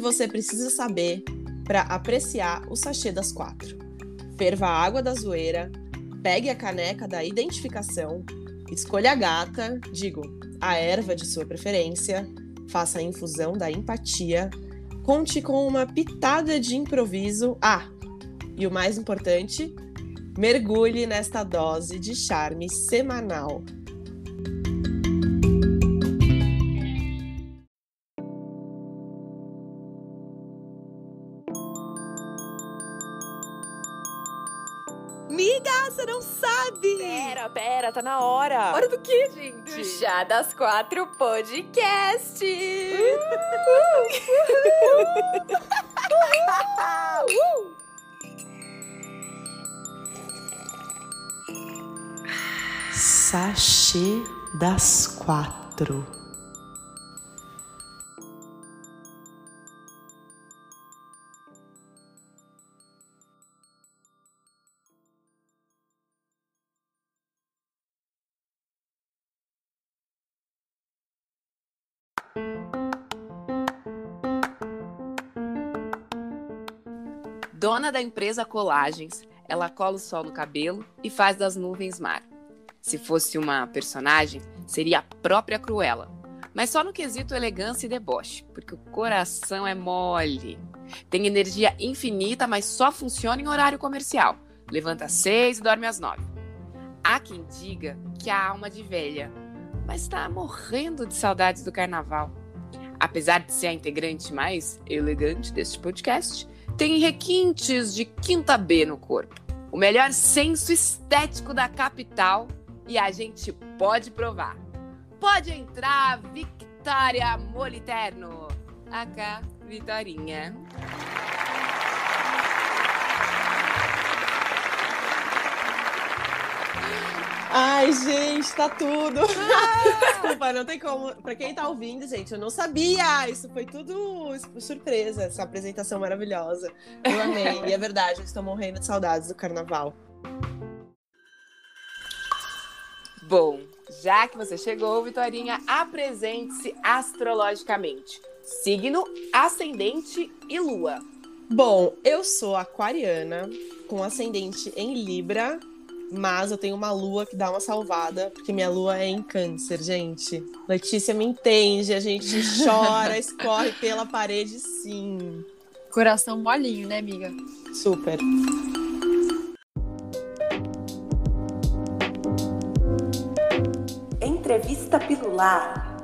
que você precisa saber para apreciar o sachê das quatro. Ferva a água da zoeira, pegue a caneca da identificação, escolha a gata, digo, a erva de sua preferência, faça a infusão da empatia, conte com uma pitada de improviso. Ah, e o mais importante, mergulhe nesta dose de charme semanal. Tá na hora. Hora do quê, gente? Do Chá das Quatro Podcast! Sachê das quatro. Dona da empresa Colagens, ela cola o sol no cabelo e faz das nuvens mar. Se fosse uma personagem, seria a própria Cruella. Mas só no quesito elegância e deboche, porque o coração é mole. Tem energia infinita, mas só funciona em horário comercial. Levanta às seis e dorme às nove. Há quem diga que a alma de velha, mas está morrendo de saudades do carnaval. Apesar de ser a integrante mais elegante deste podcast, tem requintes de quinta B no corpo. O melhor senso estético da capital e a gente pode provar. Pode entrar, Victoria Moliterno. Acá, Vitorinha. Ai, gente, tá tudo. Desculpa, não tem como. Pra quem tá ouvindo, gente, eu não sabia. Isso foi tudo surpresa, essa apresentação maravilhosa. Eu amei. e é verdade, eu estou morrendo de saudades do carnaval. Bom, já que você chegou, Vitorinha, apresente-se astrologicamente. Signo, ascendente e lua. Bom, eu sou aquariana, com ascendente em Libra, mas eu tenho uma lua que dá uma salvada, porque minha lua é em câncer, gente. Letícia me entende, a gente chora, escorre pela parede, sim. Coração molinho, né, amiga? Super. Entrevista Pilular.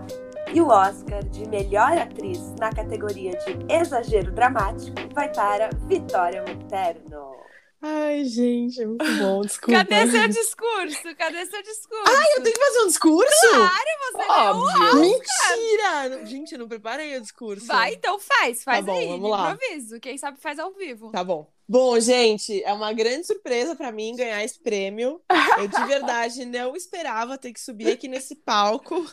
E o Oscar de melhor atriz na categoria de exagero dramático vai para Vitória Monterno. Ai, gente, é muito bom, desculpa. Cadê seu discurso? Cadê seu discurso? Ai, eu tenho que fazer um discurso? Claro, você Óbvio. Mentira! Gente, eu não preparei o discurso. Vai, então faz, faz Tá bom, aí, vamos lá. improviso. Quem sabe faz ao vivo. Tá bom. Bom, gente, é uma grande surpresa pra mim ganhar esse prêmio. Eu de verdade não esperava ter que subir aqui nesse palco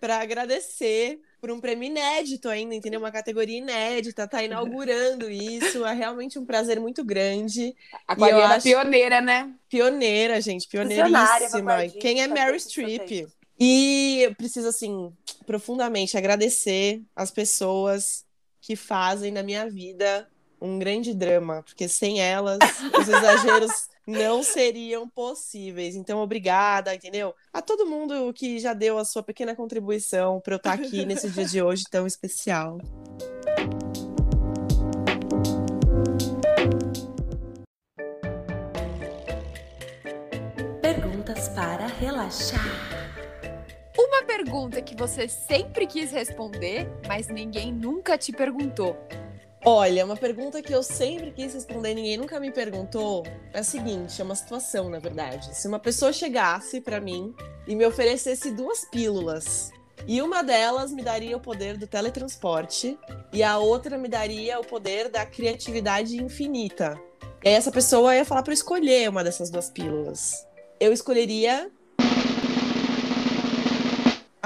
pra agradecer por um prêmio inédito ainda, entendeu? Uma categoria inédita, tá inaugurando isso. É realmente um prazer muito grande. Aquariana acho- pioneira, né? Pioneira, gente, pioneiríssima. Quem é todos os Streep? E eu preciso, assim, profundamente agradecer as pessoas que fazem da minha vida um grande drama, porque sem elas, os exageros não seriam possíveis. Então, obrigada, entendeu? A todo mundo que já deu a sua pequena contribuição para eu estar aqui nesse dia de hoje tão especial. Perguntas para relaxar. Uma pergunta que você sempre quis responder, mas ninguém nunca te perguntou. Olha, uma pergunta que eu sempre quis responder, ninguém nunca me perguntou, é a seguinte, é uma situação, na verdade. Se uma pessoa chegasse pra mim e me oferecesse duas pílulas, e uma delas me daria o poder do teletransporte e a outra me daria o poder da criatividade infinita. E aí essa pessoa ia falar pra eu escolher uma dessas duas pílulas. Eu escolheria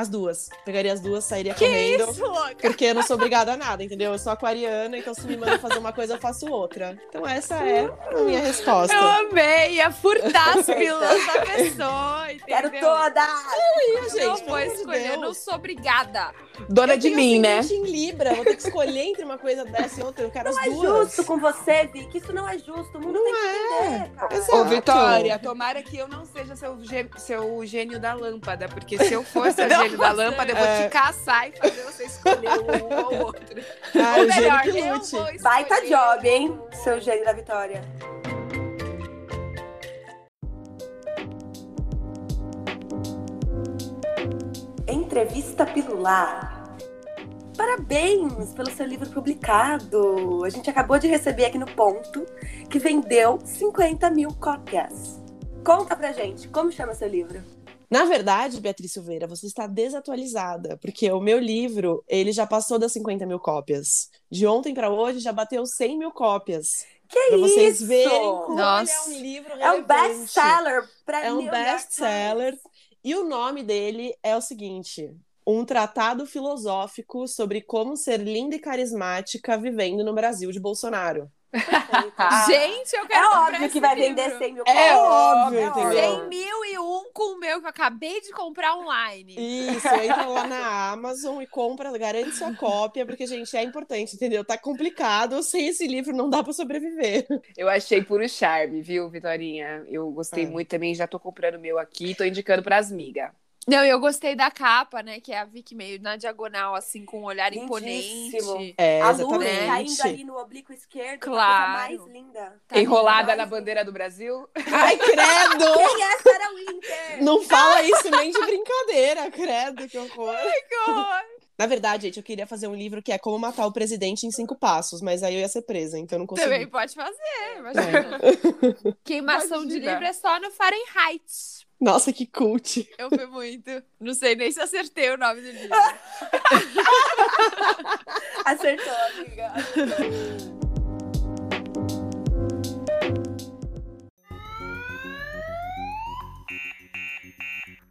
As duas. Pegaria as duas, sairia Que comendo. isso, louca? Porque eu não sou obrigada a nada, entendeu? Eu sou aquariana, então se me manda fazer uma coisa, eu faço outra. Então essa é a minha resposta. Eu amei, ia furtar as pílulas da pessoa, entendeu? Quero todas! Ih, gente, não pelo vou escolher, Deus. não sou obrigada. Dona Eu de mim, né? em Libra, vou ter que escolher entre uma coisa dessa e outra. Eu quero Não as é duas. justo com você, Vicky. Isso não é justo. O mundo tem que entender, cara. Exato. Ô, Vitória, tomara que eu não seja seu, gê- seu gênio da lâmpada, porque se eu for seu Não, gênio da lâmpada, eu vou É. te caçar e fazer você escolher um ou outro. Ah, Ou melhor, eu vou escolher. Baita job, hein? Seu gênio da vitória. Entrevista Pilular. Parabéns pelo seu livro publicado. A gente acabou de receber aqui no ponto que vendeu 50 mil cópias. Conta pra gente, como chama seu livro? Na verdade, Beatriz Silveira, você está desatualizada, porque o meu livro, ele já passou das 50 mil cópias. De ontem para hoje, já bateu 100 mil cópias. Que Pra vocês isso? verem como Nossa. ele é um livro É um relevante. best-seller pra É um best-seller. E o nome dele é o seguinte: Um tratado filosófico sobre como ser linda e carismática vivendo no Brasil de Bolsonaro. Ah. Gente, eu É quero comprar óbvio esse que vai livro. vender 100 mil É óbvio, É óbvio. 100 mil e um com o meu que eu acabei de comprar online. Isso, entra lá na Amazon e compra, garante sua cópia, porque, gente, é importante, entendeu? Tá complicado, sem esse livro não dá pra sobreviver. Eu achei puro charme, viu, Vitorinha? Eu gostei É. muito também, já tô comprando o meu aqui, tô indicando pras migas. Não, eu gostei da capa, né? Que é a Vicky meio na diagonal, assim, com um olhar Lindíssimo. imponente. É, A luz exatamente. caindo ali no oblíquo esquerdo, Claro. a coisa mais linda. Tá Enrolada linda. na bandeira do Brasil. Ai, credo! Quem é Sarah Winter? Não fala isso nem de brincadeira, credo, que horror. Que horror. Na verdade, gente, eu queria fazer um livro que é como matar o presidente em cinco passos, mas aí eu ia ser presa, então eu não consegui. Também pode fazer, imagina. Queimação de livro é só no Fahrenheit. Nossa, que cult. Eu fui muito. Não sei nem se acertei o nome do livro. Acertou, amiga.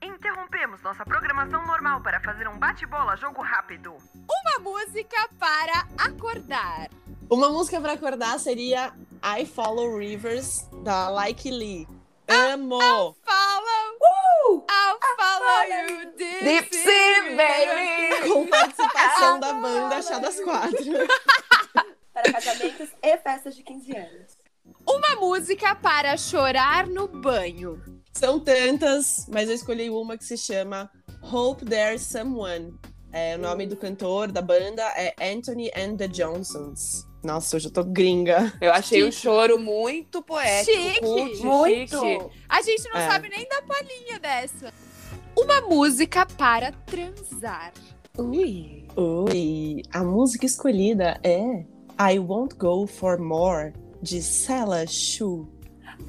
Interrompemos nossa programação normal para fazer um bate-bola jogo rápido. Uma música para acordar. Uma música pra acordar seria I Follow Rivers, da Like Lee. Amo! Follow, You, Dipsy, baby! Com participação da banda Chá das Quatro. Para casamentos e festas de 15 anos. Uma música para chorar no banho. São tantas, mas eu escolhi uma que se chama Hope There's Someone. É, o nome do cantor, da banda, é Anthony and the Johnsons. Nossa, hoje eu tô gringa. Eu achei um Chique. choro muito poético, Chique. cult, Muito. chique. A gente não É. sabe nem da palhinha dessa. Uma música para transar. Ui. Oi, a música escolhida é I Won't Go For More, de Sela Shu.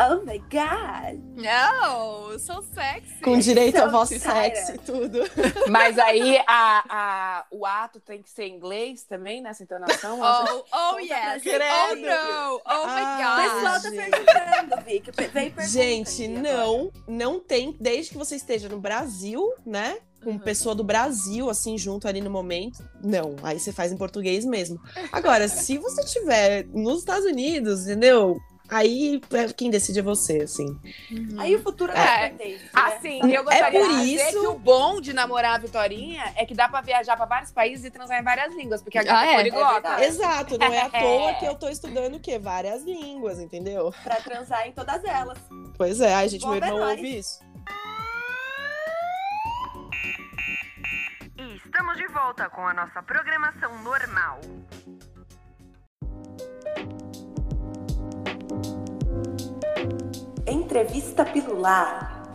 Oh my god! Não, sou sexy. Com direito a So voz tired. sexy e tudo. Mas aí a, a, o ato tem que ser em inglês também, nessa entonação? Oh, oh yes. Oh no. Oh O my Ah, pessoal god. tá gente. perguntando, Vicky. Vem pergunta Gente, não, não tem, desde que você esteja no Brasil, né? Com Uhum. pessoa do Brasil, assim, junto ali no momento. Não, aí você faz em português mesmo. Agora, se você estiver nos Estados Unidos, entendeu? Aí é quem decide é você, assim. Aí o futuro É. é né? Assim, eu gostaria por de dizer isso- que o bom de namorar a Vitorinha é que dá pra viajar pra vários países e transar em várias línguas, porque a gata Ah, é? é poliglota. É. Exato, não é à toa que eu tô estudando o quê? Várias línguas, entendeu? Pra transar em todas elas. Pois é, ai, gente, Bom, meu irmão menores. ouve isso. E estamos de volta com a nossa programação normal. Entrevista Pilular.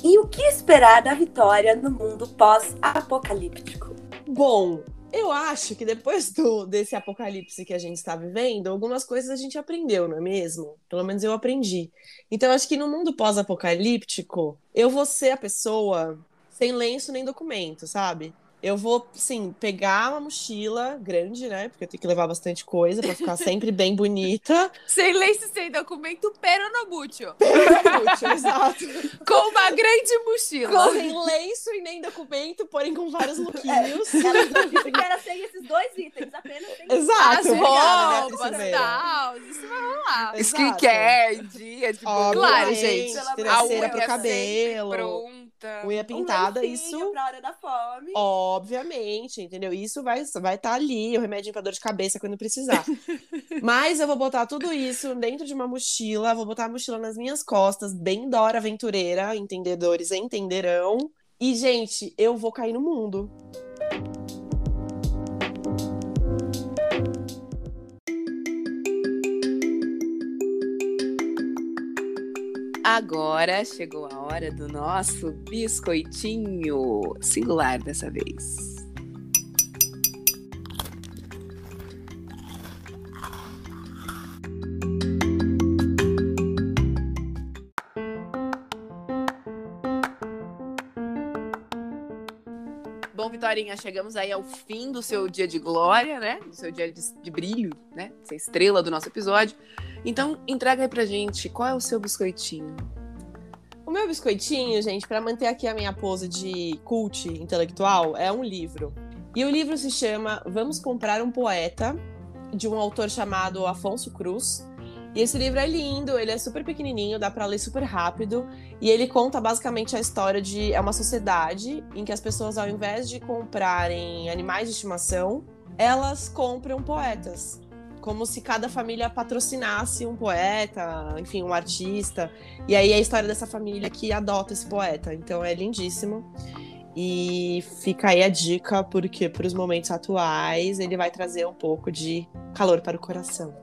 E o que esperar da vitória no mundo pós-apocalíptico? Bom, eu acho que depois do, desse apocalipse que a gente está vivendo, algumas coisas a gente aprendeu, não é mesmo? Pelo menos eu aprendi. Então, acho que no mundo pós-apocalíptico, eu vou ser a pessoa sem lenço nem documento, sabe? Eu vou, sim, pegar uma mochila grande, né? Porque eu tenho que levar bastante coisa pra ficar sempre bem bonita. Sem lenço, sem documento, pero no. Útil, Exato. Com uma grande mochila. Sem lenço e nem documento, porém com vários lookinhos. Ela disse que era sem esses dois itens, apenas sem Exato. Né, roupas, Priscileira? tal. Isso vai rolar. Skincare, dia. Claro, gente. Pelo amor de Ter Deus. Cera A pro unha pintada, um isso pra hora da fome. Obviamente, entendeu? Isso vai estar vai tá ali, o remédio pra dor de cabeça quando precisar. Mas eu vou botar tudo isso dentro de uma mochila, vou botar a mochila nas minhas costas, bem Dora Aventureira, entendedores entenderão. E, gente, eu vou cair no mundo. Agora chegou a hora do nosso biscoitinho singular dessa vez. Bom, Vitorinha, chegamos aí ao fim do seu dia de glória, né? Do seu dia de, de brilho, né? Ser estrela do nosso episódio. Então, entrega aí pra gente qual é o seu biscoitinho. O meu biscoitinho, gente, pra manter aqui a minha pose de cult intelectual, é um livro. E o livro se chama Vamos Comprar um Poeta, de um autor chamado Afonso Cruz. E esse livro é lindo, ele é super pequenininho, dá pra ler super rápido. E ele conta basicamente a história de é uma sociedade em que as pessoas, ao invés de comprarem animais de estimação, elas compram poetas. Como se cada família patrocinasse um poeta, enfim, um artista. E aí é a história dessa família que adota esse poeta. Então é lindíssimo. E fica aí a dica, porque para os momentos atuais ele vai trazer um pouco de calor para o coração.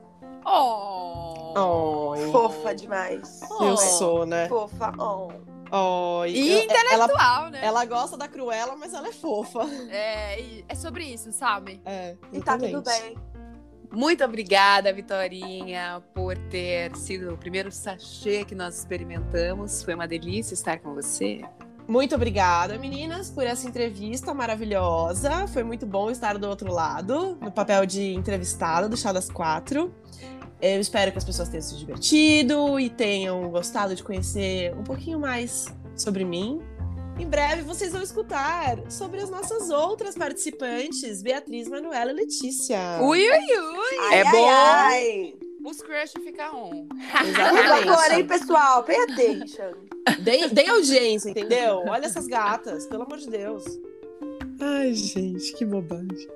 Oh. Oh, Fofa demais. eu Oh. sou, né? Fofa. Oh. Oh, E eu- ela, intelectual, né? ela gosta da Cruella, mas ela é fofa. É, e é sobre isso, sabe? É, E tá tudo bem. Muito obrigada, Vitorinha, por ter sido o primeiro sachê que nós experimentamos. Foi uma delícia estar com você. Muito obrigada, meninas, por essa entrevista maravilhosa. Foi muito bom estar do outro lado, no papel de entrevistada do Chá das Quatro. Eu espero que as pessoas tenham se divertido e tenham gostado de conhecer um pouquinho mais sobre mim. Em breve vocês vão escutar sobre as nossas outras participantes, Beatriz, Manuela e Letícia. Ui, ui, ui. Ai, É ai, bom. ai. Os crush fica on. Por Exatamente. favor, hein, pessoal? Pay attention. Deem audiência, entendeu? Olha essas gatas, pelo amor de Deus. Ai, gente, que bobagem.